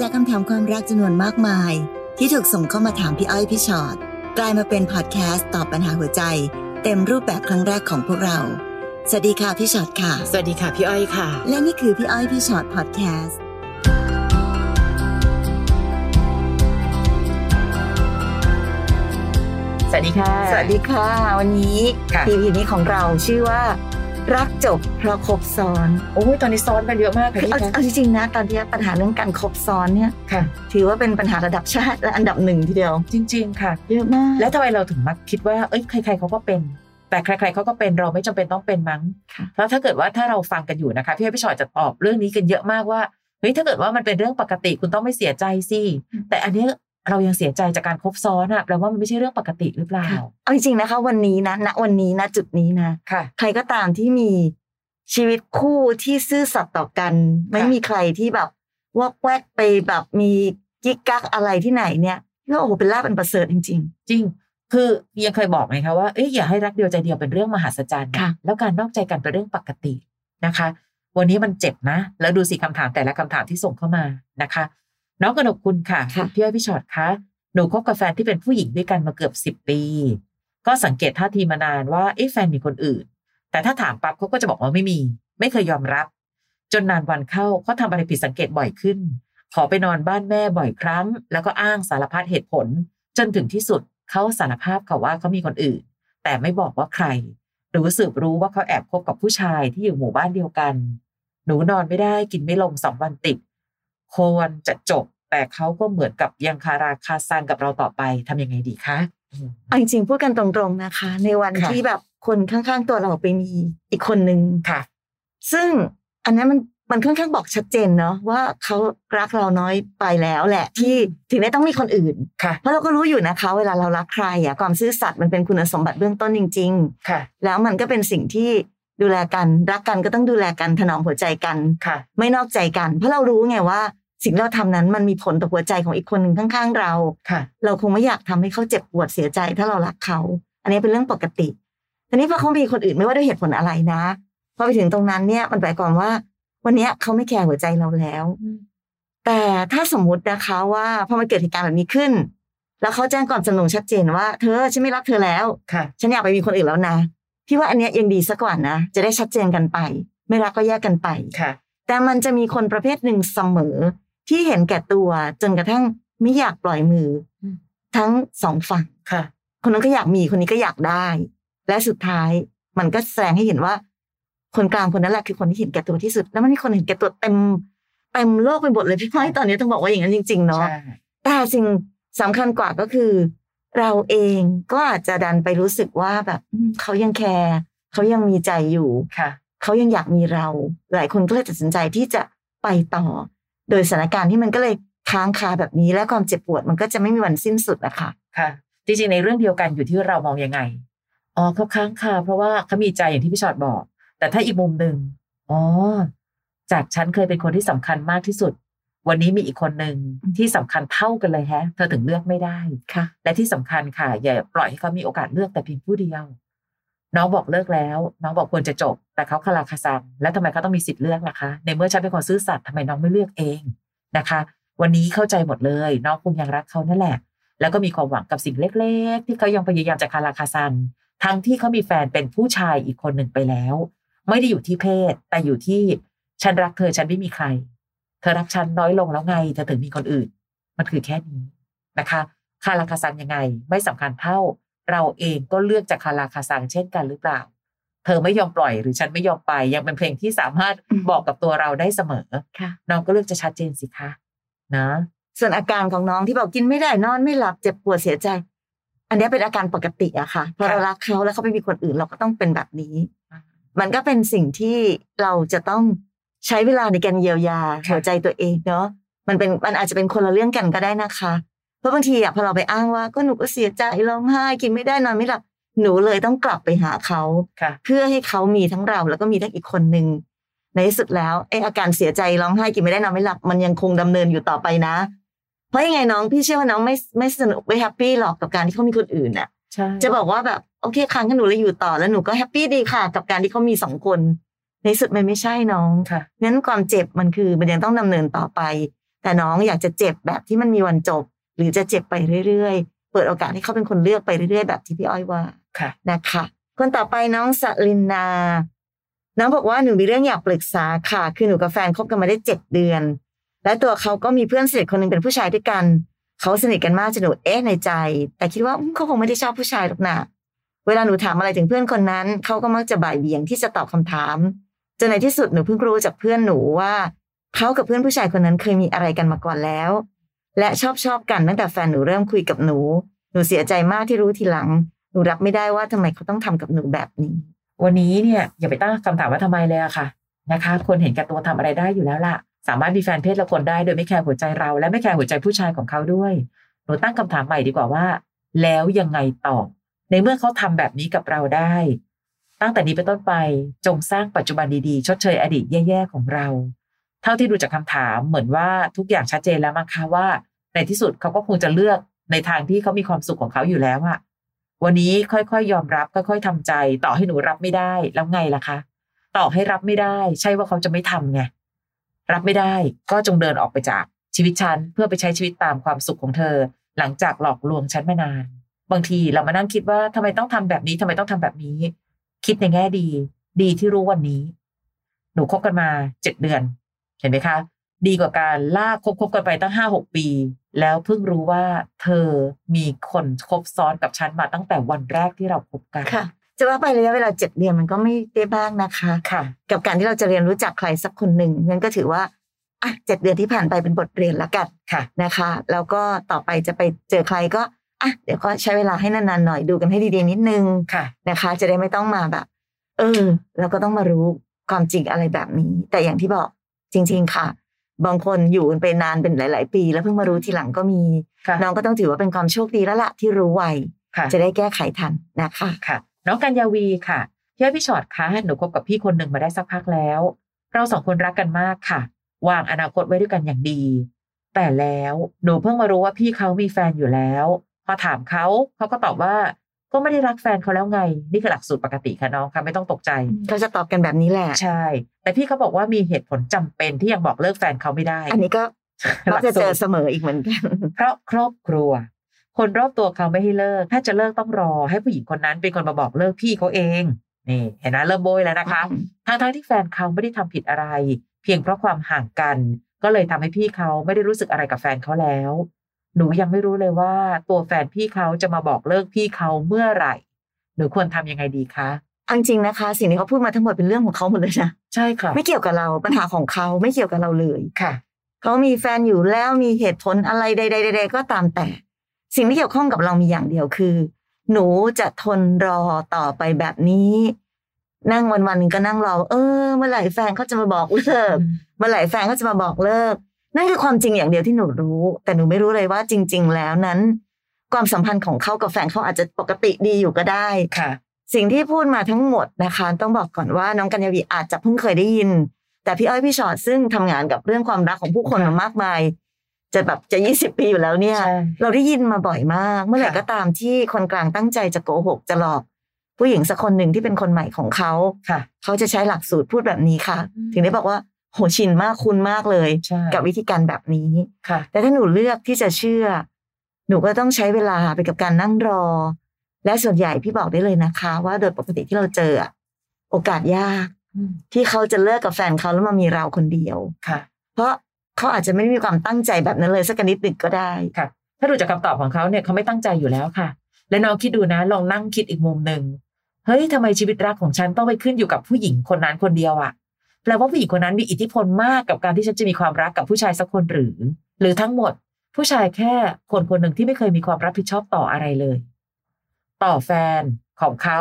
จากคำถามความรักจำนวนมากมาย ที่ถูกส่งเข้ามาถามพี่อ้อยพี่ชอ็อตกลายมาเป็นพอดแคสต์ตอบปัญหาหัวใจ เต็มรูปแบบครั้งแรกของพวกเรา สวัสดีค่ะพี่ชอ็อตค่ะ สวัสดีค่ะพี่อ้อยค่ะ และนี่คือพี่อ้อยพี่ชอ็อตพอดแคสต์สวัสดีค่ะ สวัสดีค่ะ วันนี้ค่ะ EP นี้ของเราชื่อว่า รักจบเพราะคบซ้อนโอ้ยตอนนี้ซ้อนกันเยอะมากค่ะพี่เอาคะเอาจริงๆนะ ตอนที่ปัญหาเรื่องการครบซ้อนเนี่ยค่ะ ถือว่าเป็นปัญหาระดับชาติและอันดับหนึ่งทีเดียว จริง ๆ ค่ะ เยอะมากแล้วทำไมเราถึงมักคิดว่าเอ้ยใคร ๆเขาก็เป็น แต่ใคร ๆเขาก็เป็นเราไม่จำเป็นต้องเป็นมั้งค่ะเพราะถ้าเกิดว่าถ้าเราฟังกันอยู่นะคะพี่อ้อยพี่ชอตจะตอบเรื่องนี้กันเยอะมากว่าเฮ้ยถ้าเกิดว่ามันเป็นเรื่องปกติคุณต้องไม่เสียใจสิแต่อันเนี้ย เรายังเสียใจจากการคบซ้อนอะแปลว่ามันไม่ใช่เรื่องปกติหรือเปล่าค่ะเอาจริงๆนะคะ วันนี้นะณวันนี้ณจุดนี้นะค่ะ ใครก็ตามที่มีชีวิตคู่ที่ซื่อสัตย์ต่อกัน ไม่มีใครที่แบบวอกแวกไปแบบมีกิ๊กกักอะไรที่ไหนเนี่ยก็โอ้โหเป็นลาบเป็นประเสริฐจริงจริง คือยังเคยบอกไงคะว่าเอ้ยอย่าให้รักเดียวใจเดียวเป็นเรื่องมหัศจรรย์นะค่ะแล้วการนอกใจกันเป็นเรื่องปกตินะคะ วันนี้มันเจ็บนะ แล้วดูสิคำถามแต่ละคำถามที่ส่งเข้ามานะคะ น้องกนกคุณค่ะค่ะพี่อ้อยพี่ชอตคะหนูคบกับแฟนที่เป็นผู้หญิงด้วยกันมาเกือบสิบปี ก็สังเกตท่าทีมานานว่าเอ๊ะแฟนมีคนอื่น แต่ถ้าถามปั๊บเขาก็จะบอกว่าไม่มี ไม่เคยยอมรับ จนนานวันเข้าเขาทำอะไรผิดสังเกตบ่อยขึ้น ขอไปนอนบ้านแม่บ่อยครั้ง แล้วก็อ้างสารพัดเหตุผล จนถึงที่สุดเขาสารภาพค่ะว่าเขามีคนอื่น แต่ไม่บอกว่าใครหนูสืบรู้ว่าเขาแอบคบกับผู้ชายที่อยู่หมู่บ้านเดียวกัน หนูนอนไม่ได้กินไม่ลงสองวันติด ควรจะจบ แต่เขาก็เหมือนกับยังคาราคาซังกับเราต่อไปทำยังไงดีคะอืมๆเอาจริงๆพูดกันตรงๆนะคะ ในวันค่ะที่แบบคนข้างๆตัวเราไปมีอีกคนนึงค่ะ ซึ่งอันนั้นมันมันค่อนข้างบอกชัดเจนเนาะว่าเขารักเราน้อยไปแล้วแหละ ที่ถึงได้ต้องมีคนอื่นค่ะ เพราะเราก็รู้อยู่นะคะ เวลาเรารักใครอะความซื่อสัตย์มันเป็นคุณสมบัติเบื้องต้นจริง ๆ ค่ะ แล้วมันก็เป็นสิ่งที่ ดูแลกันรักกันก็ต้องดูแลกันถนอมหัวใจกันค่ะไม่นอกใจกัน เพราะเรารู้ไงว่าสิ่งที่เราทำนั้นมันมีผลต่อหัวใจของอีกคนหนึ่งข้างๆเราค่ะ เราคงไม่อยากทำให้เขาเจ็บปวดเสียใจถ้าเรารักเขา อันนี้เป็นเรื่องปกติทีนี้พอเขามีคนอื่นไม่ว่าด้วยเหตุผลอะไรนะพอไปถึงตรงนั้นเนี่ยมันหมายความว่า วันเนี้ยเขาไม่แคร์หัวใจเราแล้ว แต่ถ้าสมมุตินะคะว่าพอมันเกิดเหตุการณ์แบบนี้ขึ้น แล้วเขาแจ้งก่อนจำนงชัดเจนว่า เธอฉันไม่รักเธอแล้วค่ะฉันอยากไปมีคนอื่นแล้วนะ พี่ว่าอันเนี้ยยังดีสักกว่านะ จะได้ชัดเจนกันไป ไม่รักก็แยกกันไปค่ะ แต่มันจะมีคนประเภทหนึ่งเสมอ ที่เห็นแก่ตัวจนกระทั่งไม่อยากปล่อยมืออมทั้งสองฝั่งค่ะ คนนั้นก็อยากมีคนนี้ก็อยากได้ และสุดท้ายมันก็แสดงให้เห็นว่า คนกลางคนนั้นแหละคือคนที่เห็นแก่ตัวที่สุด แล้วมันมีคนเห็นแก่ตัวเต็มเต็มโลกไปหมดเลยพี่พ้อยตอนนี้ต้องบอกว่าอย่างนั้นจริง ๆ เนาะใช่แต่สิ่งสำคัญกว่าก็คือ เราเองก็อาจจะดันไปรู้สึกว่าแบบอืมเขายังแคร์เขายังมีใจอยู่ค่ะเขายังอยากมีเรา หลายคนก็เลยตัดสินใจที่จะไปต่อ โดยสถานการณ์ที่มันก็เลยค้างคาแบบนี้และความเจ็บปวดมันก็จะไม่มีวันสิ้นสุดอะค่ะค่ะ จริงๆในเรื่องเดียวกันอยู่ที่เรามองยังไงอ๋อเขาค้างคาเพราะว่าเขามีใจอย่างที่พี่ชอดบอก แต่ถ้าอีกมุมหนึ่งอ๋อจากฉันเคยเป็นคนที่สำคัญมากที่สุด วันนี้มีอีกคนหนึ่งที่สำคัญเท่ากันเลยแฮะ เธอถึงเลือกไม่ได้ค่ะ และที่สำคัญค่ะ อย่าปล่อยให้เขามีโอกาสเลือกแต่เพียงผู้เดียว น้องบอกเลิกแล้ว น้องบอกควรจะจบ แต่เขาคาราคาซังแล้วทำไมเขาต้องมีสิทธิ์เลือกล่ะคะ ในเมื่อฉันเป็นคนซื่อสัตย์ทำไมน้องไม่เลือกเองนะคะ วันนี้เข้าใจหมดเลย น้องคงยังรักเขานั่นแหละ แล้วก็มีความหวังกับสิ่งเล็ก ๆ ที่เขายังพยายามจะคาราคาซังทั้งที่เขามีแฟนเป็นผู้ชายอีกคนหนึ่งไปแล้ว ไม่ได้อยู่ที่เพศ แต่อยู่ที่ฉันรักเธอฉันไม่มีใครเธอรักฉันน้อยลงแล้วไง เธอถึงมีคนอื่น มันคือแค่นี้นะคะคาราคาซังยังไง ไม่สำคัญเท่า เราเองก็เลือกจากคาราคาซังเช่นกันหรือเปล่า เธอไม่ยอมปล่อยหรือฉันไม่ยอมไป ยังเป็นเพลงที่สามารถอืมบอกกับตัวเราได้เสมอค่ะน้องก็เลือกจะชัดเจนสิคะนะส่วนอาการของน้องที่บอกกินไม่ได้นอนไม่หลับเจ็บปวดเสียใจ อันนี้เป็นอาการปกติอะค่ะพอเรารักเขาแล้วเขาไปมีคนอื่นเราก็ต้องเป็นแบบนี้ มันก็เป็นสิ่งที่เราจะต้อง ใช้เวลาในการเยียวยาค่ะหัวใจตัวเองเนาะมันเป็นมันอาจจะเป็นคนละเรื่องกันก็ได้นะคะ เพราะบางทีอะพอเราไปอ้างว่าก็หนูก็เสียใจร้องไห้กินไม่ได้นอนไม่หลับหนูเลยต้องกลับไปหาเขาค่ะเพื่อให้เขามีทั้งเราแล้วก็มีทั้งอีกคนหนึ่งในที่สุดแล้วไออาการเสียใจร้องไห้กินไม่ได้นอนไม่หลับมันยังคงดำเนินอยู่ต่อไปนะ เพราะยังไงน้องพี่เชื่อว่าน้องไม่ไม่สนุกไม่แฮปปี้หรอกกับการที่เขามีคนอื่นน่ะใช่จะบอกว่าแบบโอเคครั้งกันหนูเลยอยู่ต่อแล้วหนูก็แฮปปี้ดีค่ะ กับการที่เขามีสองคน ในที่สุดมันไม่ใช่น้องค่ะงั้นความเจ็บมันคือมันยังต้องดำเนินต่อไป แต่น้องอยากจะเจ็บแบบที่มันมีวันจบ หรือจะเจ็บไปเรื่อยๆ เปิดโอกาสให้เขาเป็นคนเลือกไปเรื่อยๆ แบบที่พี่อ้อยว่าค่ะนะคะคนต่อไปน้องสลินนา น้องบอกว่าหนูมีเรื่องอยากปรึกษาค่ะ คือหนูกับแฟนคบกันมาได้เจ็ดเดือน และตัวเขาก็มีเพื่อนสนิทคนหนึ่งเป็นผู้ชายด้วยกัน เขาสนิทกันมากจนหนูเอ๊ะในใจ แต่คิดว่าอืมเขาคงไม่ได้ชอบผู้ชายหรอกนะเวลาหนูถามอะไรถึงเพื่อนคนนั้น เขาก็มักจะบ่ายเบี่ยงที่จะตอบคำถาม จนในที่สุดหนูเพิ่งรู้จากเพื่อนหนูว่าเขากับเพื่อนผู้ชายคนนั้นเคยมีอะไรกันมาก่อนแล้ว และชอบชอบกันตั้งแต่แฟนหนูเริ่มคุยกับหนู หนูเสียใจมากที่รู้ทีหลัง หนูรับไม่ได้ว่าทำไมเขาต้องทำกับหนูแบบนี้ วันนี้เนี่ยอย่าไปตั้งคำถามว่าทำไมเลยอะค่ะนะคะคนเห็นแก่ตัวทำอะไรได้อยู่แล้วล่ะ สามารถมีแฟนเพศละคนได้โดยไม่แคร์หัวใจเรา และไม่แคร์หัวใจผู้ชายของเขาด้วย หนูตั้งคำถามใหม่ดีกว่าว่า แล้วยังไงต่อ ในเมื่อเขาทำแบบนี้กับเราได้ ตั้งแต่นี้เป็นต้นไปจงสร้างปัจจุบันดีๆ ชดเชยอดีตแย่ๆของเรา เท่าที่ดูจากคำถามเหมือนว่าทุกอย่างชัดเจนแล้วมั้งคะว่า ในที่สุดเขาก็คงจะเลือกในทางที่เขามีความสุขของเขาอยู่แล้วอะวันนี้ค่อยๆ ยอมรับค่อยๆทำใจ ต่อให้หนูรับไม่ได้แล้วไงล่ะคะ ต่อให้รับไม่ได้ ใช่ว่าเขาจะไม่ทำไงรับไม่ได้ก็จงเดินออกไปจากชีวิตฉันเพื่อไปใช้ชีวิตตามความสุขของเธอ หลังจากหลอกลวงฉันมานาน บางทีเรามานั่งคิดว่าทำไมต้องทำแบบนี้ทำไมต้องทำแบบนี้ คิดในแง่ดี ดีที่รู้วันนี้ หนูคบกันมาเจ็ดเดือน เห็นไหมคะ ดีกว่าการลากคบคบกันไปตั้งห้าหกปี แล้วเพิ่งรู้ว่า เธอมีคนคบซ้อนกับฉันมาตั้งแต่วันแรกที่เราคบกันค่ะจะว่าไประยะเวลาเจ็ดเดือนมันก็ไม่ได้บ้างนะคะค่ะ กับการที่เราจะเรียนรู้จักใครสักคนหนึ่งนั่นก็ถือว่าอะเจ็ดเดือนที่ผ่านไปเป็นบทเรียนแล้วกันค่ะนะคะ แล้วก็ต่อไปจะไปเจอใครก็ อะเดี๋ยวก็ใช้เวลาให้นานๆหน่อยดูกันให้ดีๆนิดนึงค่ะนะคะ จะได้ไม่ต้องมาแบบ เออเราก็ต้องมารู้ความจริงอะไรแบบนี้ แต่อย่างที่บอกจริง ๆ ค่ะ บางคนอยู่กันไปนานเป็นหลาย ๆ ปี แล้วเพิ่งมารู้ทีหลังก็มีค่ะน้องก็ต้องถือว่าเป็นความโชคดีแล้วล่ะที่รู้ไวค่ะจะได้แก้ไขทันนะคะค่ะน้องกัญญาวีค่ะพี่อ้อยพี่ชอตคะหนูคบกับพี่คนหนึ่งมาได้สักพักแล้ว เราสองคนรักกันมากค่ะ วางอนาคตไว้ด้วยกันอย่างดี แต่แล้วหนูเพิ่งมารู้ว่าพี่เขามีแฟนอยู่แล้ว พอถามเขาเขาก็ตอบว่าก็ไม่ได้รักแฟนเขาแล้วไง นี่คือหลักสูตรปกติค่ะน้องค่ะไม่ต้องตกใจเขาจะตอบกันแบบนี้แหละใช่ แต่พี่เขาบอกว่ามีเหตุผลจำเป็นที่ยังบอกเลิกแฟนเขาไม่ได้ อันนี้ก็หมัลักกจะสูเจตอรเสมออีกเหมือนกันเพราะครอบครัว คนรอบตัวเขาไม่ให้เลิก ถ้าจะเลิกต้องรอ ให้ผู้หญิงคนนั้นเป็นคนมาบอกเลิกพี่เขาเองนี่เห็นนะเริ่มโบยแล้วนะคะอืมทั้งทั้งๆที่แฟนเขาไม่ได้ทำผิดอะไร เพียงเพราะความห่างกัน ก็เลยทำให้พี่เขาไม่ได้รู้สึกอะไรกับแฟนเขาแล้ว หนูยังไม่รู้เลยว่า ตัวแฟนพี่เขาจะมาบอกเลิกพี่เขาเมื่อไหร่ หนูควรทำยังไงดีคะเอาจริงๆนะคะ สิ่งที่เขาพูดมาทั้งหมดเป็นเรื่องของเขาหมดเลยนะใช่ค่ะไม่เกี่ยวกับเราปัญหาของเขาไม่เกี่ยวกับเราเลยค่ะเขามีแฟนอยู่แล้วมีเหตุผลอะไรใดๆๆๆก็ตามแต่ สิ่งที่เกี่ยวข้องกับเรามีอย่างเดียวคือ หนูจะทนรอต่อไปแบบนี้ นั่งวันวันๆหนึ่งก็นั่งรอ เออ เมื่อไหร่แฟนเขาจะมาบอกเลิก เมื่อไหร่แฟนเขาจะมาบอกเลิก นั่นคือความจริงอย่างเดียวที่หนูรู้ แต่หนูไม่รู้เลยว่าจริง ๆ แล้วนั้น ความสัมพันธ์ของเขากับแฟนเขาอาจจะปกติดีอยู่ก็ได้ค่ะ สิ่งที่พูดมาทั้งหมดนะคะ ต้องบอกก่อนว่าน้องกัญญาวีอาจจะเพิ่งเคยได้ยิน แต่พี่อ้อยพี่ชอตซึ่งทำงานกับเรื่องความรักของผู้คนมามากมาย จะแบบจะยี่สิบปีอยู่แล้วเนี่ยใช่เราได้ยินมาบ่อยมาก เมื่อไหร่ค่ะก็ตามที่คนกลางตั้งใจจะโกหกจะหลอกผู้หญิงสักคนหนึ่งที่เป็นคนใหม่ของเขาค่ะเขาจะใช้หลักสูตรพูดแบบนี้ค่ะอืมถึงได้บอกว่า โหชินมากคุณมากเลยใช่กับวิธีการแบบนี้ค่ะ แต่ถ้าหนูเลือกที่จะเชื่อ หนูก็ต้องใช้เวลาไปกับการนั่งรอ และส่วนใหญ่พี่บอกได้เลยนะคะ ว่าโดยปกติที่เราเจออะโอกาสยากอืมที่เขาจะเลิกกับแฟนเขาแล้วมามีเราคนเดียวค่ะ เพราะเขาอาจจะไม่ได้มีความตั้งใจแบบนั้นเลยสักนิดหนึ่งก็ได้ค่ะ ถ้าดูจากคำตอบของเขาเนี่ยเขาไม่ตั้งใจอยู่แล้วค่ะ และน้องคิดดูนะ ลองนั่งคิดอีกมุมหนึ่งเฮ้ยทำไมชีวิตรักของฉันต้องไปขึ้นอยู่กับผู้หญิงคนนั้นคนเดียวอะ แปลว่าผู้หญิงคนนั้นมีอิทธิพลมากกับการที่ฉันจะมีความรักกับผู้ชายสักคนหรือ หรือทั้งหมด ผู้ชายแค่คนคนหนึ่งที่ไม่เคยมีความรับผิดชอบต่ออะไรเลย ต่อแฟนของเขา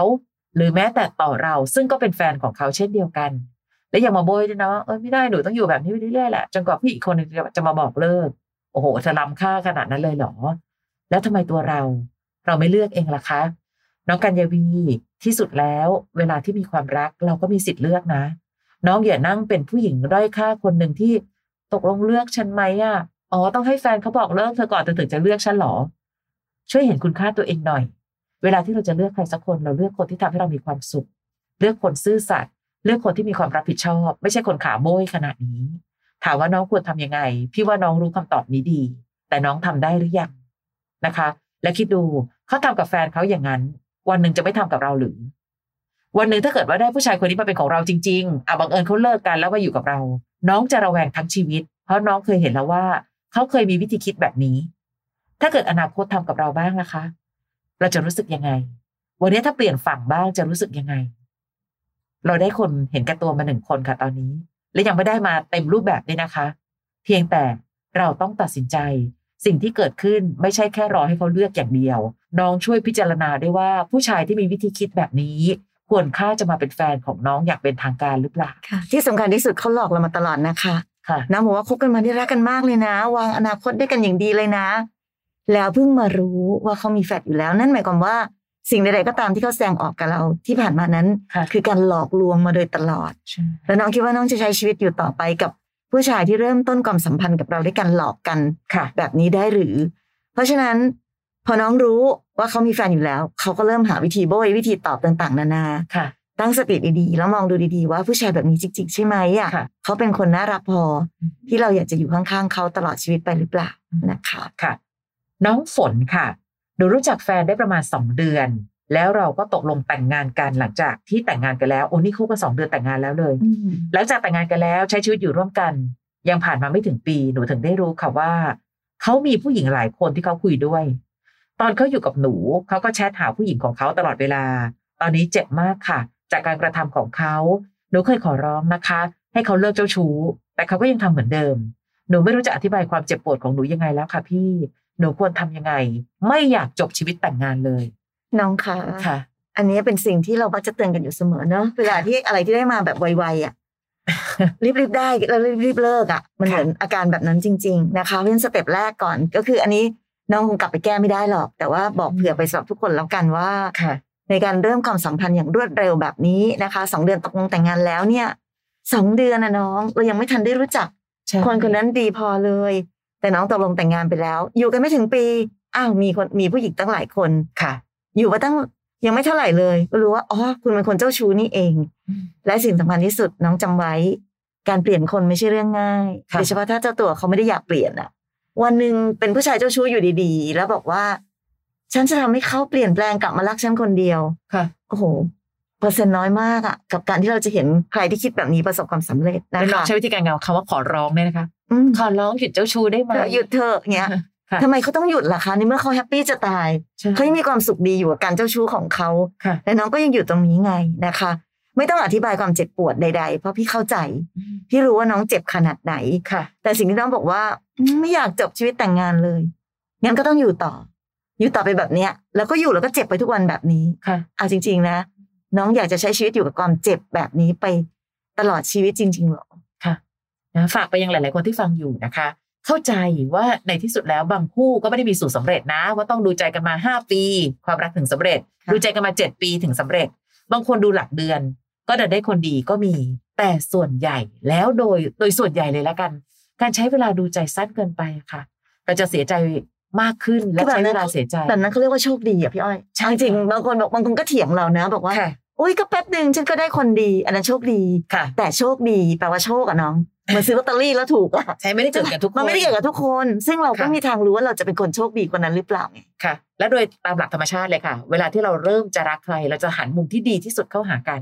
หรือแม้แต่ต่อเราซึ่งก็เป็นแฟนของเขาเช่นเดียวกัน และย่ามาโบยด้วยนะว่าเออไม่ได้หนูต้องอยู่แบบนี้ไปเรื่อยๆแหละจนกว่าผู้หญิงคนนึงจะมาบอกเลิกโอ้โหเธอล้ำค่าขนาดนั้นเลยเหรอ แล้วทำไมตัวเรา เราไม่เลือกเองล่ะคะน้องกัญญาวีที่สุดแล้ว เวลาที่มีความรักเราก็มีสิทธิ์เลือกนะ น้องอย่านั่งเป็นผู้หญิงด้อยค่าคนหนึ่งที่ตกลงเลือกฉันไหมอะอ๋อต้องให้แฟนเขาบอกเลิกเธอก่อนเธอถึงจะเลือกฉันหรอ ช่วยเห็นคุณค่าตัวเองหน่อย เวลาที่เราจะเลือกใครสักคนเราเลือกคนที่ทำให้เรามีความสุข เลือกคนซื่อสัตย์เลือกคนที่มีความรับผิดชอบ ไม่ใช่คนขาโบยขนาดนี้ ถามว่าน้องควรทำยังไง พี่ว่าน้องรู้คำตอบนี้ดี แต่น้องทำได้หรือยังนะคะ และคิดดูเขาทำกับแฟนเขาอย่างนั้น วันหนึ่งจะไม่ทำกับเราหรือ วันหนึ่งถ้าเกิดว่าได้ผู้ชายคนนี้มาเป็นของเราจริงๆอะบังเอิญเขาเลิกกันแล้วมาอยู่กับเรา น้องจะระแวงทั้งชีวิต เพราะน้องเคยเห็นแล้วว่า เขาเคยมีวิธีคิดแบบนี้ ถ้าเกิดอนาคตทำกับเราบ้างนะคะ เราจะรู้สึกยังไง วันนี้ถ้าเปลี่ยนฝั่งบ้างจะรู้สึกยังไง เราได้คนเห็นแก่ตัวมาหนึ่งคนค่ะตอนนี้ และยังไม่ได้มาเต็มรูปแบบด้วยนะคะ เพียงแต่เราต้องตัดสินใจสิ่งที่เกิดขึ้นไม่ใช่แค่รอให้เขาเลือกอย่างเดียว น้องช่วยพิจารณาด้วยว่าผู้ชายที่มีวิธีคิดแบบนี้ ควรค่าจะมาเป็นแฟนของน้องอย่างเป็นทางการหรือเปล่าค่ะที่สำคัญที่สุดเขาหลอกเรามาตลอดนะคะค่ะน้องบอกว่าคบกันมาได้รักกันมากเลยนะ วางอนาคตด้วยกันอย่างดีเลยนะ แล้วเพิ่งมารู้ว่าเขามีแฟนอยู่แล้ว นั่นหมายความว่าสิ่งใดๆก็ตามที่เขาแสดงออกกับเราที่ผ่านมานั้นค่ะคือการหลอกลวงมาโดยตลอด แล้วน้องคิดว่าน้องจะใช้ชีวิตอยู่ต่อไปกับผู้ชายที่เริ่มต้นความสัมพันธ์กับเราด้วยการหลอกกันค่ะแบบนี้ได้หรือ เพราะฉะนั้น พอน้องรู้ว่าเขามีแฟนอยู่แล้ว เขาก็เริ่มหาวิธีโบยวิธีตอบต่าง ๆ นานาค่ะตั้งสติดีๆแล้วมองดูดีๆว่าผู้ชายแบบนี้จริงๆใช่ไหมอะค่ะเขาเป็นคนน่ารักพออืมที่เราอยากจะอยู่ข้างๆเขาตลอดชีวิตไปหรือเปล่านะคะค่ะ น้องฝนค่ะหนูรู้จักแฟนได้ประมาณสองเดือน แล้วเราก็ตกลงแต่งงานกันหลังจากที่แต่งงานกันแล้วโอ้นี่คบกันสองเดือนแต่งงานแล้วเลย หลังจากแต่งงานกันแล้วใช้ชีวิตอยู่ร่วมกัน ยังผ่านมาไม่ถึงปีหนูถึงได้รู้ค่ะว่าเขามีผู้หญิงหลายคนที่เขาคุยด้วย ตอนเขาอยู่กับหนูเขาก็แชทหาผู้หญิงของเขาตลอดเวลา ตอนนี้เจ็บมากค่ะ จากการกระทำของเขาหนูเคยขอร้องนะคะ ให้เขาเลิกเจ้าชู้ แต่เขาก็ยังทำเหมือนเดิม หนูไม่รู้จะอธิบายความเจ็บปวดของหนูยังไงแล้วค่ะ พี่หนูควรทำยังไง ไม่อยากจบชีวิตแต่งงานเลย น้องคะค่ะ อันนี้เป็นสิ่งที่เรามักจะเตือนกันอยู่เสมอเนอะเวลาที่อะไรที่ได้มาแบบไวๆอะรีบๆได้แล้วรีบๆเลิกอะ มันเหมือนอาการแบบนั้นจริง ๆ นะคะ เพราะฉะนั้น step แรกก่อนก็คืออันนี้ น้องคงกลับไปแก้ไม่ได้หรอก แต่ว่าบอกเผื่อไปสำหรับทุกคนแล้วกันว่าค่ะในการเริ่มความสัมพันธ์อย่างรวดเร็วแบบนี้นะคะสองเดือนตกลงแต่งงานแล้วเนี่ยสองเดือนนะน้อง เรายังไม่ทันได้รู้จักใช่คนคนนั้นดีพอเลย แต่น้องตกลงแต่งงานไปแล้ว อยู่กันไม่ถึงปีอ้าวมีคนมีผู้หญิงตั้งหลายคนค่ะ อยู่มาตั้งยังไม่เท่าไหร่เลย ก็รู้ว่าอ๋อคุณเป็นคนเจ้าชู้นี่เอง และสิ่งสำคัญที่สุดน้องจำไว้ การเปลี่ยนคนไม่ใช่เรื่องง่ายค่ะโดยเฉพาะถ้าเจ้าตัวเขาไม่ได้อยากเปลี่ยนอะ วันหนึ่งเป็นผู้ชายเจ้าชู้อยู่ดีๆ แล้วบอกว่า ฉันจะทำให้เขาเปลี่ยนแปลงกลับมารักฉันคนเดียวค่ะโอ้โหเปอร์เซ็นต์น้อยมากอะกับการที่เราจะเห็นใครที่คิดแบบนี้ประสบความสำเร็จนะเป็นลองคะใช้วิธีการงานคำว่าขอร้องเนี่ยนะคะอืมขอร้องหยุดเจ้าชู้ได้ไหมเธอหยุดเถอะเงี้ยค่ะทำไมเขาต้องหยุดล่ะคะในเมื่อเขาแฮปปี้จะตายใช่เขายังมีความสุขดีอยู่กับการเจ้าชู้ของเขาค่ะและน้องก็ยังอยู่ตรงนี้ไงนะคะ ไม่ต้องอธิบายความเจ็บปวดใดๆ เพราะพี่เข้าใจพี่รู้ว่าน้องเจ็บขนาดไหนค่ะ แต่สิ่งที่น้องบอกว่าอืมไม่อยากจบชีวิตแต่งงานเลยงั้นก็ต้องอยู่ต่อ อยู่ต่อไปแบบเนี้ย แล้วก็อยู่แล้วก็เจ็บไปทุกวันแบบนี้ค่ะเอาจริง ๆ นะ น้องอยากจะใช้ชีวิตอยู่กับความเจ็บแบบนี้ไปตลอดชีวิตจริงๆหรอค่ะนะฝากไปยังหลาย ๆ คนที่ฟังอยู่นะคะ เข้าใจว่าในที่สุดแล้วบางคู่ก็ไม่ได้มีสูตรสำเร็จนะ ว่าต้องดูใจกันมาห้าปี ความรักถึงสำเร็จค่ะดูใจกันมาเจ็ดปีถึงสำเร็จ บางคนดูหลักเดือน ก็ดันได้คนดีก็มี แต่ส่วนใหญ่แล้วโดยโดยส่วนใหญ่เลยแล้วกัน การใช้เวลาดูใจสั้นเกินไปอะค่ะเราจะเสียใจมากขึ้นและใช้เวลาเสียใจแบบนั้นเขาเรียกว่าโชคดีอะพี่อ้อยใช่จริงค่ะๆบางคนบอกบางคนก็เถียงเรานะ บอกว่าค่ะอุ้ยก็แป๊บหนึ่งฉันก็ได้คนดี อันนั้นโชคดีค่ะ แต่โชคดีแปลว่าโชคอะน้องเหมือนซื้อลอตเตอรี่แล้วถูกอะใช้ไม่ได้เกิดกับทุกคนมันไม่ได้เกี่ยวกับทุกคน ซึ่งเราก็ค่ะมีทางรู้ว่าเราจะเป็นคนโชคดีคนนั้นหรือเปล่าไงค่ะ และโดยตามหลักธรรมชาติเลยค่ะ เวลาที่เราเริ่มจะรักใคร เราจะหันมุมที่ดีที่สุดเข้าหากัน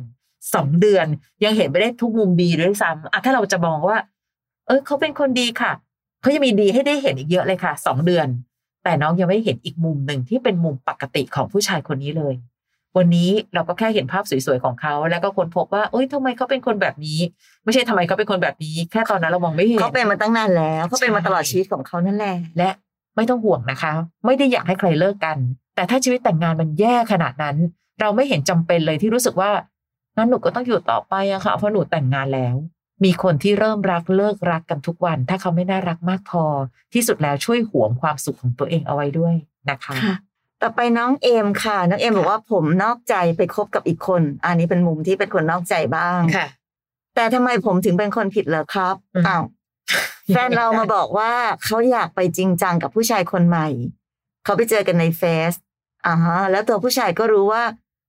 สองเดือน ยังเห็นไม่ได้ทุกมุมดีด้วยซ้ำอะถ้าเราจะมองว่า เออเขาเป็นคนดีค่ะเขายังมีดีให้ได้เห็นอีกเยอะเลยค่ะสองเดือน แต่น้องยังไม่เห็นอีกมุมหนึ่งที่เป็นมุมปกติของผู้ชายคนนี้เลย วันนี้เราก็แค่เห็นภาพสวยๆของเขา แล้วก็ค้นพบว่าเอ้ยทำไมเขาเป็นคนแบบนี้ ไม่ใช่ทำไมเขาเป็นคนแบบนี้ แค่ตอนนั้นเรามองไม่เห็นเขาเป็นมาตั้งนานแล้วเขาเป็นมาใช่ตลอดชีวิตของเขานั่นแหละและไม่ต้องห่วงนะคะ ไม่ได้อยากให้ใครเลิกกัน แต่ถ้าชีวิตแต่งงานมันแย่ขนาดนั้น เราไม่เห็นจำเป็นเลยที่รู้สึกว่า งั้นหนูก็ต้องอยู่ต่อไปอะค่ะเพราะหนูแต่งงานแล้ว มีคนที่เริ่มรักเลิกรักกันทุกวัน ถ้าเขาไม่น่ารักมากพอ ที่สุดแล้วช่วยหวงความสุขของตัวเองเอาไว้ด้วยนะคะค่ะต่อไปน้องเอมค่ะ น้องเอมบอกว่าผมนอกใจไปคบกับอีกคน อันนี้เป็นมุมที่เป็นคนนอกใจบ้างค่ะ แต่ทำไมผมถึงเป็นคนผิดเหรอครับอืมอ้าวแฟนเรามาบอกว่าเขาอยากไปจริงจังกับผู้ชายคนใหม่ เขาไปเจอกันในเฟซอ่าฮะแล้วตัวผู้ชายก็รู้ว่า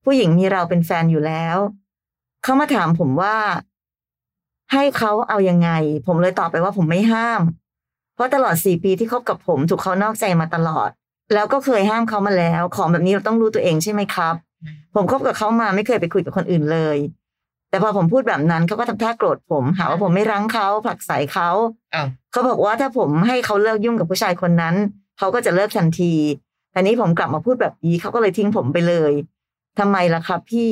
ผู้หญิงมีเราเป็นแฟนอยู่แล้ว เขามาถามผมว่า ให้เขาเอายังไง ผมเลยตอบไปว่าผมไม่ห้าม เพราะตลอดสี่ปีที่คบกับผมถูกเขานอกใจมาตลอด แล้วก็เคยห้ามเขามาแล้ว ของแบบนี้เราต้องรู้ตัวเองใช่ไหมครับ ผมคบกับเขามาไม่เคยไปคุยกับคนอื่นเลย แต่พอผมพูดแบบนั้นเขาก็ทำท่าโกรธผมหาว่าผมไม่รั้งเขาผลักใส่เขาอ้าวเขาบอกว่าถ้าผมให้เขาเลิกยุ่งกับผู้ชายคนนั้นเขาก็จะเลิกทันทีแต่นี้ผมกลับมาพูดแบบนี้เขาก็เลยทิ้งผมไปเลยทำไมล่ะครับพี่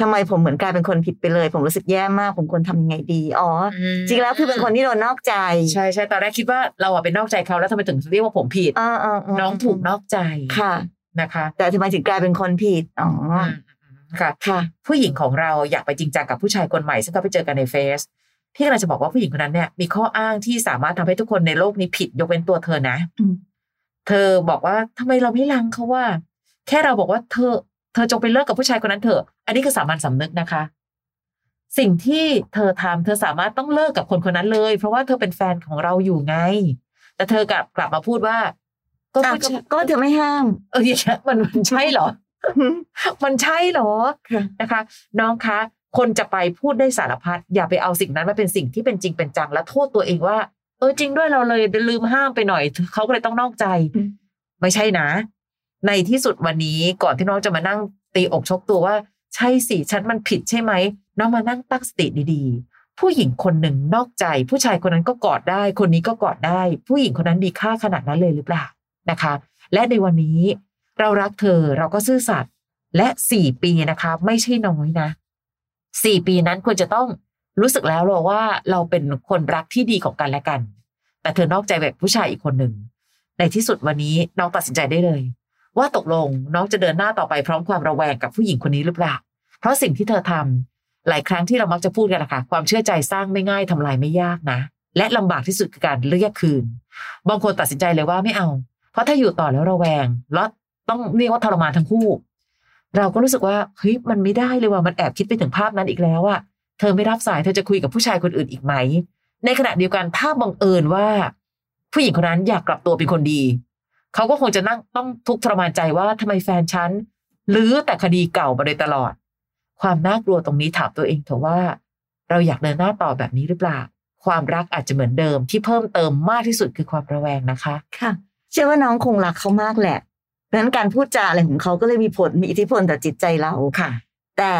ทำไมผมเหมือนกลายเป็นคนผิดไปเลย ผมรู้สึกแย่มากผมควรทำยังไงดีอ๋อจริงแล้วคือเป็นคนที่โดนนอกใจ ใช่ใช่ตอนแรกคิดว่าเราอะเป็นนอกใจเขาแล้วทำไมถึงเรียกว่าผมผิดอ่าอ่าาน้องถูกนอกใจค่ะนะคะ แต่ทำไมถึงกลายเป็นคนผิดอ๋ออืมอืมค่ะค่ะผู้หญิงของเราอยากไปจริงจังกับผู้ชายคนใหม่ซึ่งเขาไปเจอกันในเฟซพี่กำลังจะบอกว่าผู้หญิงคนนั้นเนี่ยมีข้ออ้างที่สามารถทำให้ทุกคนในโลกนี้ผิดยกเว้นตัวเธอนะอืมเธอบอกว่าทำไมเราไม่รังเขาว่า แค่เราบอกว่าเธอเธอจงไปเลิกกับผู้ชายคนนั้นเถอะ อันนี้คือสามัญสำนึกนะคะ สิ่งที่เธอทำเธอสามารถต้องเลิกกับคนคนนั้นเลย เพราะว่าเธอเป็นแฟนของเราอยู่ไง แต่เธอกลับกลับมาพูดว่า ก็อะผู้ชายก็เธอไม่ห้าม เอออย่างเงี้ยมันมันใช่เหรอ มันใช่เหรอค่ะนะคะ น้องคะ คนจะไปพูดได้สารพัดอย่าไปเอาสิ่งนั้นมาเป็นสิ่งที่เป็นจริงเป็นจังและโทษตัวเองว่า เออจริงด้วยเราเลยลืมห้ามไปหน่อยเขาก็เลยต้องนอกใจอืมไม่ใช่นะ ในที่สุดวันนี้ก่อนที่น้องจะมานั่งตีอกชกตัวว่า ใช่สิฉันมันผิดใช่ไหมน้องมานั่งตั้งสติดีๆ ผู้หญิงคนหนึ่งนอกใจ ผู้ชายคนนั้นก็กอดได้ คนนี้ก็กอดได้ ผู้หญิงคนนั้นมีค่าขนาดนั้นเลยหรือเปล่านะคะ และในวันนี้เรารักเธอเราก็ซื่อสัตย์และสี่ปีนะคะ ไม่ใช่น้อยนะสี่ปีนั้นควรจะต้องรู้สึกแล้วหรอว่าเราเป็นคนรักที่ดีของกันและกัน แต่เธอนอกใจแบบผู้ชายอีกคนหนึ่งในที่สุดวันนี้น้องตัดสินใจได้เลย ว่าตกลงน้องจะเดินหน้าต่อไปพร้อมความระแวงกับผู้หญิงคนนี้หรือเปล่า เพราะสิ่งที่เธอทำหลายครั้งที่เรามักจะพูดกันนะคะความเชื่อใจสร้างไม่ง่ายทำลายไม่ยากนะ และลำบากที่สุดคือการเรียกคืน บางคนตัดสินใจเลยว่าไม่เอา เพราะถ้าอยู่ต่อแล้วระแวงแล้วต้องเรียกว่าทรมานทั้งคู่ เราก็รู้สึกว่าเฮ้ยมันไม่ได้เลยว่ามันแอบคิดไปถึงภาพนั้นอีกแล้วอะเธอไม่รับสายเธอจะคุยกับผู้ชายคนอื่นอีกไหม ในขณะเดียวกันถ้าบังเอิญว่า ผู้หญิงคนนั้นอยากกลับตัวเป็นคนดี เขาก็คงจะนั่งต้องทุกข์ทรมานใจว่าทำไมแฟนฉันหรือแต่คดีเก่ามาโดยตลอด ความน่ากลัวตรงนี้ถามตัวเองเถอะว่า เราอยากเดินหน้าต่อแบบนี้หรือเปล่า ความรักอาจจะเหมือนเดิมที่เพิ่มเติมมากที่สุดคือความระแวงนะคะ ค่ะ เชื่อว่าน้องคงรักเขามากแหละเพราะฉะนั้นการพูดจาอะไรของเขาก็เลยมีผลมีอิทธิพลต่อจิตใจเราค่ะ แต่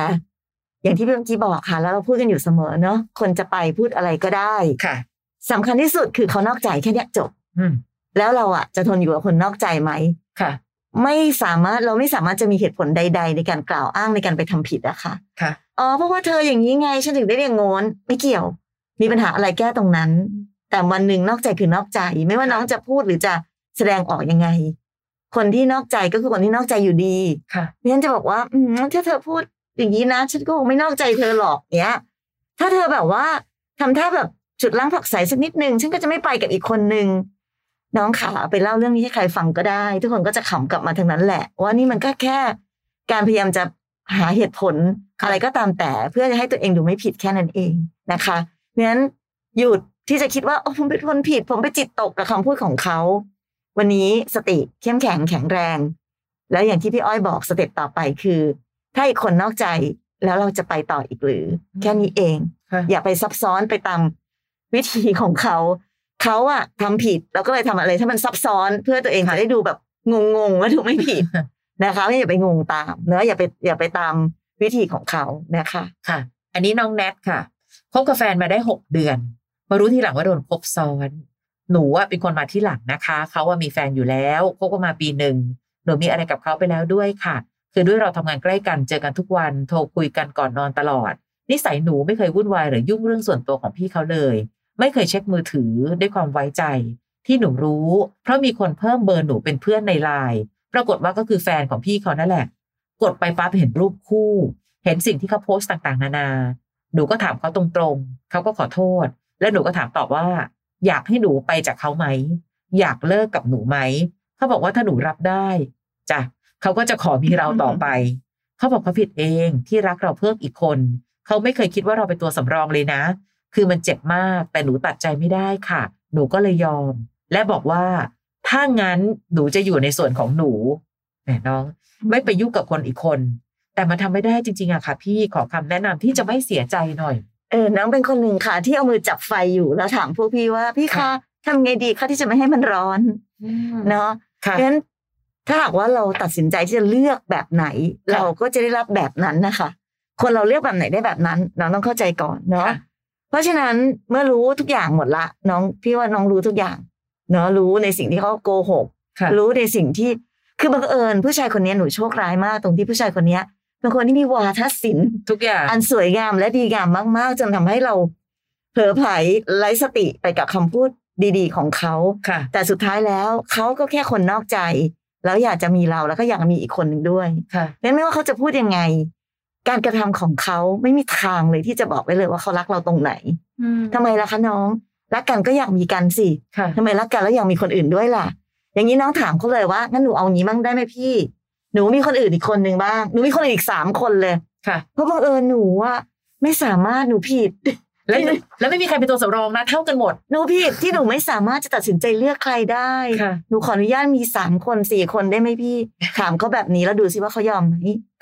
อย่างที่พี่เมื่อกี้บอกค่ะ แล้วเราพูดกันอยู่เสมอเนาะคนจะไปพูดอะไรก็ได้ค่ะสำคัญที่สุดคือเขานอกใจแค่เนี้ยจบอืม แล้วเราอะจะทนอยู่กับคนนอกใจไหมค่ะ ไม่สามารถเราไม่สามารถจะมีเหตุผลใด ๆ ในการกล่าวอ้างในการไปทำผิดอะค่ะค่ะอ๋อเพราะว่าเธออย่างนี้ไงฉันถึงได้เรียกงนไม่เกี่ยว มีปัญหาอะไรแก้ตรงนั้น แต่วันหนึ่งนอกใจคือนอกใจ ไม่ว่าน้องจะพูดหรือจะแสดงออกยังไง คนที่นอกใจก็คือคนที่นอกใจอยู่ดีค่ะเพราะฉะนั้นจะบอกว่าอืมถ้าเธอพูดอย่างนี้นะฉันก็คงไม่นอกใจเธอหรอกเนี้ย ถ้าเธอแบบว่าทำท่าแบบจุดล้างผักใสสักนิดนึงฉันก็จะไม่ไปกับอีกคนนึง น้องขาไปเล่าเรื่องนี้ให้ใครฟังก็ได้ ทุกคนก็จะขำกลับมาทางนั้นแหละ ว่านี่มันก็แค่ การพยายามจะหาเหตุผลอะไรก็ตามแต่เพื่อจะให้ตัวเองดูไม่ผิดแค่นั้นเองนะคะเพราะฉะนั้นหยุดที่จะคิดว่าโอ้ผมเป็นคนผิด ผมไปจิตตกกับคำพูดของเขา วันนี้สติเข้มแข็งแข็งแรง แล้วอย่างที่พี่อ้อยบอกสเต็ปต่อไปคือ ถ้าอีกคนนอกใจแล้วเราจะไปต่ออีกหรือ แค่นี้เองค่ะอย่าไปซับซ้อนไปตามวิธีของเขา เขาอะทำผิดเราก็เลยทำอะไรถ้ามันซับซ้อนเพื่อตัวเองค่ะจะได้ดูแบบงงๆว่าถูกไม่ผิดนะคะไม่อย่าไปงงตามเนอะอย่าไปอย่าไปตามวิธีของเขานะคะค่ะ อันนี้น้องแนทค่ะคบกับแฟนมาได้หกเดือน มารู้ทีหลังว่าโดนคบซ้อน หนูอะเป็นคนมาที่หลังนะคะ เขาว่ามีแฟนอยู่แล้วคบกันมาปีหนึ่งหนูมีอะไรกับเขาไปแล้วด้วยค่ะ คือด้วยเราทำงานใกล้กันเจอกันทุกวันโทรคุยกันก่อนนอนตลอด นิสัยหนูไม่เคยวุ่นวายหรือยุ่งเรื่องส่วนตัวของพี่เขาเลย ไม่เคยเช็คมือถือด้วยความไว้ใจ ที่หนูรู้ เพราะมีคนเพิ่มเบอร์หนูเป็นเพื่อนในไลน์ปรากฏว่าก็คือแฟนของพี่เขานั่นแหละ กดไปปั๊บเห็นรูปคู่ เห็นสิ่งที่เขาโพสต์ต่างๆ นานา หนูก็ถามเขาตรงๆ เขาก็ขอโทษ แล้วหนูก็ถามตอบว่า อยากให้หนูไปจากเขาไหม อยากเลิกกับหนูไหม เขาบอกว่าถ้าหนูรับได้จ้ะเขาก็จะขอมีเราต่อไป เขาบอกเขาผิดเองที่รักเราเพิ่มอีกคน เขาไม่เคยคิดว่าเราเป็นตัวสำรองเลยนะ คือมันเจ็บมากแต่หนูตัดใจไม่ได้ค่ะ หนูก็เลยยอม และบอกว่า ถ้างั้นหนูจะอยู่ในส่วนของหนูแหมน้อง ไม่ไปยุ่งกับคนอีกคน แต่มันทำไม่ได้จริงๆอะค่ะ พี่ขอคำแนะนำที่จะไม่เสียใจหน่อย เออน้องเป็นคนหนึ่งค่ะ ที่เอามือจับไฟอยู่แล้วถามพวกพี่ว่าพี่คะทำไงดีคะที่จะไม่ให้มันร้อนเนาะค่ะเพราะฉะนั้นถ้าหากว่าเราตัดสินใจที่จะเลือกแบบไหนค่ะเราก็จะได้รับแบบนั้นนะคะ คนเราเลือกแบบไหนได้แบบนั้นน้องต้องเข้าใจก่อนเนาะค่ะ เพราะฉะนั้นเมื่อรู้ทุกอย่างหมดละ น้องพี่ว่าน้องรู้ทุกอย่าง เนาะรู้ในสิ่งที่เขาโกหกค่ะรู้ในสิ่งที่คือบังเอิญผู้ชายคนนี้หนูโชคร้ายมาก ตรงที่ผู้ชายคนนี้เป็นคนที่มีวาทศิลป์ทุกอย่างอันสวยงามและดีงามมากๆจนทำให้เราเผลอไผลไร้สติไปกับคำพูดดีๆ ของเขาค่ะแต่สุดท้ายแล้วเขาก็แค่คนนอกใจ แล้วอยากจะมีเราแล้วก็อยากมีอีกคนหนึ่งด้วยค่ะนั้นไม่ว่าเขาจะพูดยังไง การกระทำของเขาไม่มีทางเลยที่จะบอกได้เลยว่าเขารักเราตรงไหนทำไมล่ะคะน้องรักกันก็อยากมีกันสิค่ะทำไมรักกันแล้วอยากมีคนอื่นด้วยล่ะ อย่างนี้น้องถามเขาเลยว่างั้นหนูเอางี้บ้างได้ไหมพี่ หนูมีคนอื่นอีกคนหนึ่งบ้างหนูมีคนอื่นอีกสามคนเลยค่ะเพราะบังเอิญหนูว่าไม่สามารถหนูผิดแล้วแล้วไม่มีใครเป็นตัวสำรองนะ เท่ากันหมดหนูผิดที่หนูไม่สามารถจะตัดสินใจเลือกใครได้ค่ะหนูขออนุญาตมีสามคนสี่คนได้ไหมพี่ ถามเขาแบบนี้แล้วดูสิว่าเขายอมไหม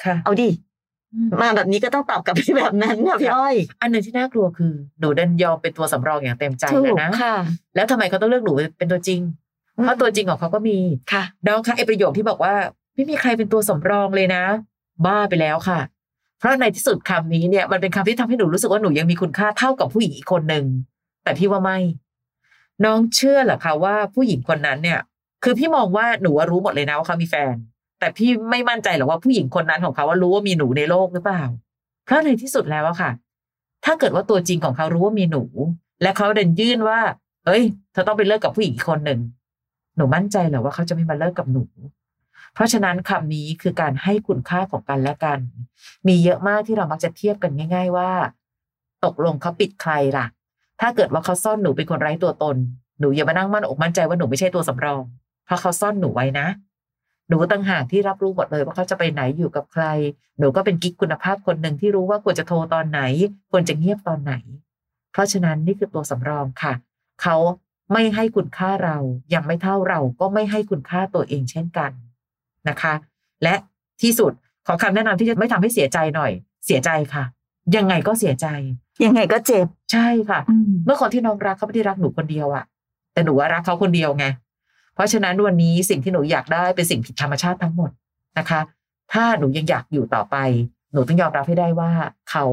ค่ะเอาดิ มาแบบนี้ก็ต้องตอบกลับไปแบบนั้นค่ะพี่อ้อย อันหนึ่งที่น่ากลัวคือหนูดันยอมเป็นตัวสำรองอย่างเต็มใจถูเลยกนะค่ะแล้วทำไมเขาต้องเลือกหนูเป็นตัวจริง เพราะตัวจริงของเขาก็มีค่ะน้องคะไอประโยคที่บอกว่า ไม่มีใครเป็นตัวสำรองเลยนะ บ้าไปแล้วค่ะ เพราะในที่สุดคำนี้เนี่ยมันเป็นคำที่ทำให้หนูรู้สึกว่าหนูยังมีคุณค่าเท่ากับผู้หญิงอีกคนหนึ่งแต่พี่ว่าไม่ น้องเชื่อเหรอคะว่าผู้หญิงคนนั้นเนี่ย คือพี่มองว่าหนูว่ารู้หมดเลยนะว่าเขามีแฟน แต่พี่ไม่มั่นใจหรอกว่าผู้หญิงคนนั้นของเขาว่ารู้ว่ามีหนูในโลกหรือเปล่า เพราะในที่สุดแล้วอะค่ะ ถ้าเกิดว่าตัวจริงของเขารู้ว่ามีหนู และเขาเดินยื่นว่า เอ้ย เธอต้องไปเลิกกับผู้หญิงคนหนึ่ง หนูมั่นใจหรอว่าเขาจะไม่มาเลิกกับหนู เพราะฉะนั้นคำนี้คือการให้คุณค่าของกันและกัน มีเยอะมากที่เรามักจะเทียบกันง่าย ๆ ว่า ตกลงเขาปิดใครล่ะ ถ้าเกิดว่าเขาซ่อนหนูเป็นคนไร้ตัวตน หนูอย่ามานั่งมั่นอกมั่นใจว่าหนูไม่ใช่ตัวสำรอง เพราะเขาซ่อนหนูไว้นะ หนูต่างหากที่รับรู้หมดเลยว่าเขาจะไปไหนอยู่กับใคร หนูก็เป็นกิ๊กคุณภาพคนหนึ่งที่รู้ว่าควรจะโทรตอนไหน ควรจะเงียบตอนไหน เพราะฉะนั้นนี่คือตัวสำรองค่ะ เขาไม่ให้คุณค่าเรายังไม่เท่าเราก็ไม่ให้คุณค่าตัวเองเช่นกันนะคะ และที่สุดขอคำแนะนำที่จะไม่ทำให้เสียใจหน่อย เสียใจค่ะ ยังไงก็เสียใจ ยังไงก็เจ็บใช่ค่ะอืมเมื่อคนที่น้องรักเขาไม่ได้รักหนูคนเดียวอะแต่หนูว่ารักเขาคนเดียวไง เพราะฉะนั้นวันนี้สิ่งที่หนูอยากได้เป็นสิ่งผิดธรรมชาติทั้งหมดนะคะ ถ้าหนูยังอยากอยู่ต่อไป หนูต้องยอมรับให้ได้ว่า เขา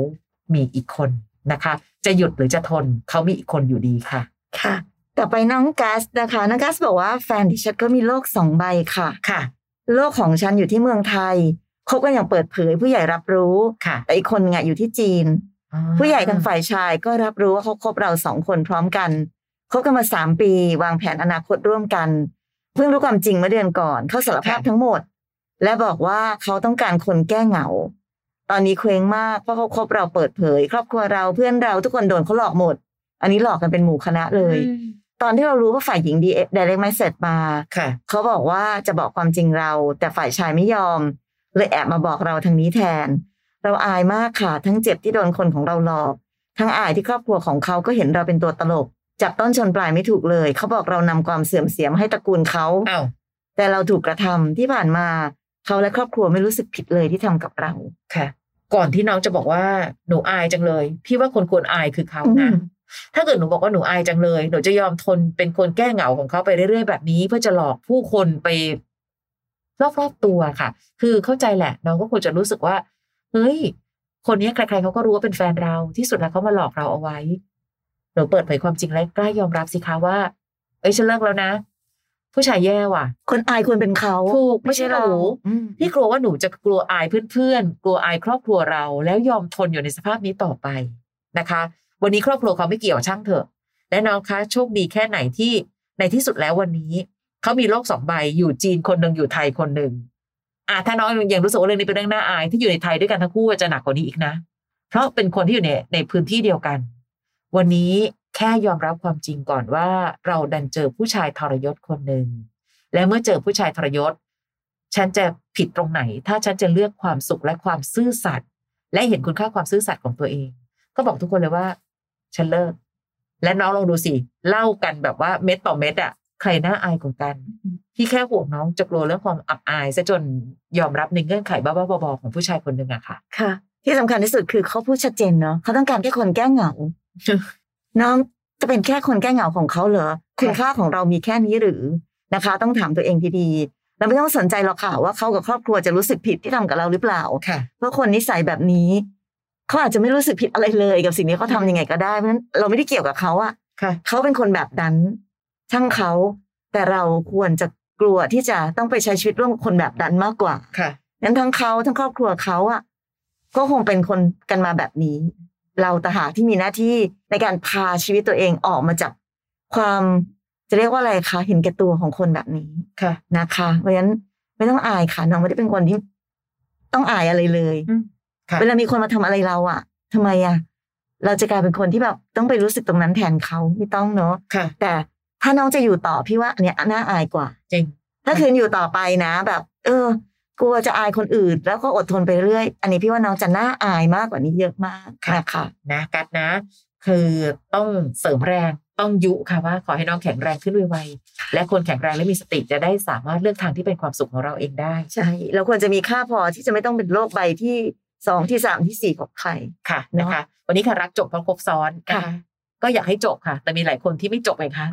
มีอีกคนนะคะ จะหยุดหรือจะทนเขามีอีกคนอยู่ดีค่ะ ค่ะ ต่อไปน้องกัสนะคะ น้องกัสบอกว่าแฟนดิฉันก็มีโลกสองใบค่ะ ค่ะ โลกของฉันอยู่ที่เมืองไทยคบกันอย่างเปิดเผย ผู้ใหญ่รับรู้ค่ะ แต่อีกคนไงอยู่ที่จีน ผู้ใหญ่ทางฝ่ายชายก็รับรู้ว่าเขาคบเราสองคนพร้อมกัน คบกันมาสามปี วางแผนอนาคตร่วมกัน เพิ่งรู้ความจริงเมื่อเดือนก่อน เขาสารภาพทั้งหมด และบอกว่าเขาต้องการคนแก้เหงา ตอนนี้เคว้งมากเพราะเขาคบเราเปิดเผย ครอบครัวเราเพื่อนเราทุกคนโดนเขาหลอกหมด อันนี้หลอกกันเป็นหมู่คณะเลย ตอนที่เรารู้ว่าฝ่ายหญิงดีเดเรกไม่เสร็จมาค่ะเขาบอกว่าจะบอกความจริงเรา แต่ฝ่ายชายไม่ยอม เลยแอบมาบอกเราทางนี้แทน เราอายมากค่ะทั้งเจ็บที่โดนคนของเราหลอก ทั้งอายที่ครอบครัวของเขาก็เห็นเราเป็นตัวตลก จับต้นชนปลายไม่ถูกเลย เขาบอกเรานำความเสื่อมเสียมาให้ตระกูลเขาอ้าวแต่เราถูกกระทำที่ผ่านมาเขาและครอบครัวไม่รู้สึกผิดเลยที่ทำกับเราค่ะ ก่อนที่น้องจะบอกว่าหนูอายจังเลย พี่ว่าคนควรอายคือเขานะอืมถ้าเกิดหนูบอกว่าหนูอายจังเลย หนูจะยอมทนเป็นคนแก้เหงาของเขาไปเรื่อยๆแบบนี้ เพื่อจะหลอกผู้คนไปรอบๆตัวค่ะ คือเข้าใจแหละ น้องก็ควรจะรู้สึกว่า เฮ้ย คนนี้ใครๆเขาก็รู้ว่าเป็นแฟนเรา ที่สุดแล้วเขามาหลอกเราเอาไว้ หนูเปิดเผยความจริงและกล้ายอมรับสิคะว่า เอ้ยฉันเลิกแล้วนะ ผู้ชายแย่ว่ะ คนอายควรเป็นเขาถูกไม่ใช่หนูอืมพี่กลัวว่าหนูจะกลัวอายเพื่อนๆกลัวอายครอบครัวเรา แล้วยอมทนอยู่ในสภาพนี้ต่อไปนะคะ วันนี้ครอบครัวเขาไม่เกี่ยวช่างเถอะ และน้องคะโชคดีแค่ไหนที่ในที่สุดแล้ววันนี้เขามีโลกสองใบอยู่จีนคนหนึ่งอยู่ไทยคนหนึ่งอะถ้าน้องยังรู้สึกว่าเรื่องนี้เป็นเรื่องน่าอาย ที่อยู่ในไทยด้วยกันทั้งคู่จะหนักกว่านี้อีกนะ เพราะเป็นคนที่อยู่ในในพื้นที่เดียวกัน วันนี้แค่ยอมรับความจริงก่อนว่า เราดันเจอผู้ชายทรยศคนหนึ่ง และเมื่อเจอผู้ชายทรยศ ฉันจะผิดตรงไหน ถ้าฉันจะเลือกความสุขและความซื่อสัตย์และเห็นคุณค่าความซื่อสัตย์ของตัวเอง ก็บอกทุกคนเลยว่า ฉันเลิก และน้องลองดูสิเล่ากันแบบว่าเม็ดต่อเม็ดอะใครน่าอายกว่ากันพี่แค่ห่วงน้องจะกลัวเรื่องความอับอายซะจนยอมรับในเงื่อนไขบ้าๆบอๆของผู้ชายคนหนึ่งอะค่ะ ค่ะ ที่สำคัญที่สุดคือเขาพูดชัดเจนเนาะเขาต้องการแค่คนแก้เหงา น้องจะเป็นแค่คนแก้เหงาของเขาเหรอคุณค่าของเรามีแค่นี้หรือนะคะ ต้องถามตัวเองดีๆเราไม่ต้องสนใจหรอกค่ะว่าเขากับครอบครัวจะรู้สึกผิดที่ทำกับเราหรือเปล่าค่ะเพราะคนนิสัยแบบนี้เขาอาจจะไม่รู้สึกผิดอะไรเลย กับสิ่งที่เขาทำยังไงก็ได้เพราะฉะนั้นเราไม่ได้เกี่ยวกับเขาอะค่ะเขาเป็นคนแบบนั้น ช่างเขาแต่เราควรจะกลัวที่จะต้องไปใช้ชีวิตร่วมกับคนแบบนั้นมากกว่าค่ะนั้นทั้งเขาทั้งครอบครัวเขาอะก็คงเป็นคนกันมาแบบนี้ เราต่างหากที่มีหน้าที่ในการพาชีวิตตัวเองออกมาจากความจะเรียกว่าอะไรคะเห็นแก่ตัวของคนแบบนี้ค่ะนะคะเพราะฉะนั้นไม่ต้องอายค่ะน้องไม่ได้เป็นคนที่ต้องอายอะไรเลยอืมค่ะเวลามีคนมาทำอะไรเราอะทำไมอะเราจะกลายเป็นคนที่แบบต้องไปรู้สึกตรงนั้นแทนเขาไม่ต้องเนาะค่ะแต่ถ้าน้องจะอยู่ต่อพี่ว่าอันเนี้ยน่าอายกว่า จริง ถ้าคืนอยู่ต่อไปนะ แบบ เออ กลัวจะอายคนอื่น แล้วก็อดทนไปเรื่อย อันนี้พี่ว่าน้องจะน่าอายมากกว่านี้เยอะมากค่ะนะคะนะกัดนะ คือต้องเสริมแรงต้องยุค่ะว่าขอให้น้องแข็งแรงขึ้นไวๆและคนแข็งแรงและมีสติจะได้สามารถเลือกทางที่เป็นความสุขของเราเองได้ใช่เราควรจะมีค่าพอที่จะไม่ต้องเป็นโรคใบที่สองที่สามที่สี่ของใครค่ะเนอะนะคะ วันนี้ค่ะรักจบเพราะครบซ้อนนค่ะ ก็อยากให้จบค่ะ แต่มีหลายคนที่ไม่จบเองค่ะ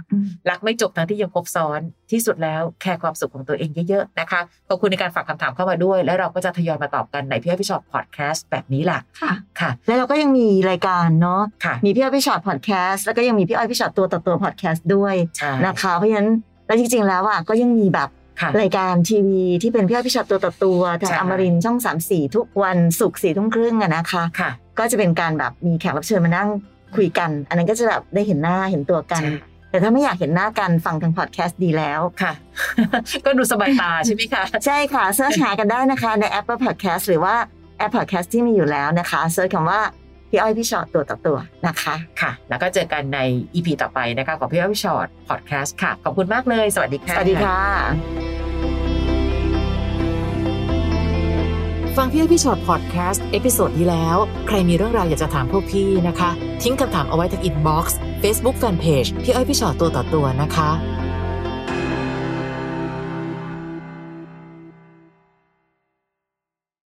รักไม่จบทั้งที่ยังครบซ้อนที่สุดแล้วแคร์ความสุขของตัวเองเยอะๆนะคะขอบคุณในการฝากคำถามเข้ามาด้วย และเราก็จะทยอยมาตอบกันในพี่อ้อยพี่ชอตพอดแคสต์แบบนี้แหละค่ะค่ะ แล้วเราก็ยังมีรายการเนาะค่ะมีพี่อ้อยพี่ชอตพอดแคสต์แล้วก็ยังมีพี่อ้อยพี่ชอตตัวต่อตัวพอดแคสต์ด้วยใช่นะคะเพราะฉะนั้นแล้วจริงๆแล้วอะก็ยังมีแบบค่ะรายการทีวีที่เป็นพี่อ้อยพี่ชอตตัวต่อตัวทางใช่อมรินทร์ช่องสามสี่ทุกวันศุกร์สี่ทุ่มครึ่งอะนะคะค่ะก็จะเป็นการแบบมีแขกรับเชิญมานั่ง คุยกัน อันนั้นก็จะแบบได้เห็นหน้าเห็นตัวกันใช่แต่ถ้าไม่อยากเห็นหน้ากันฟังทางพอดแคสต์ดีแล้วค่ะ ก็ดูสบายตาใช่ไหมคะใช่ค่ะเสิร์ชหากันได้นะคะใน Apple Podcast หรือว่าแอป Podcast ที่มีอยู่แล้วนะคะเสิร์ชคำว่าพี่อ้อยพี่ชอตตัวต่อตัวนะคะค่ะ แล้วก็เจอกันใน EP ต่อไปนะคะกับพี่อ้อยพี่ฉอดพอดแคสต์ค่ะ ขอบคุณมากเลย สวัสดีค่ะสวัสดีค่ะ ฟังพี่อ้อยพี่ฉอดพอดแคสต์ episode ที่แล้ว ใครมีเรื่องราวอยากจะถามพวกพี่นะคะ ทิ้งคำถามเอาไว้ที่ inbox เฟซบุ๊กแฟนเพจพี่อ้อยพี่ฉอดตัวต่อตัวนะคะ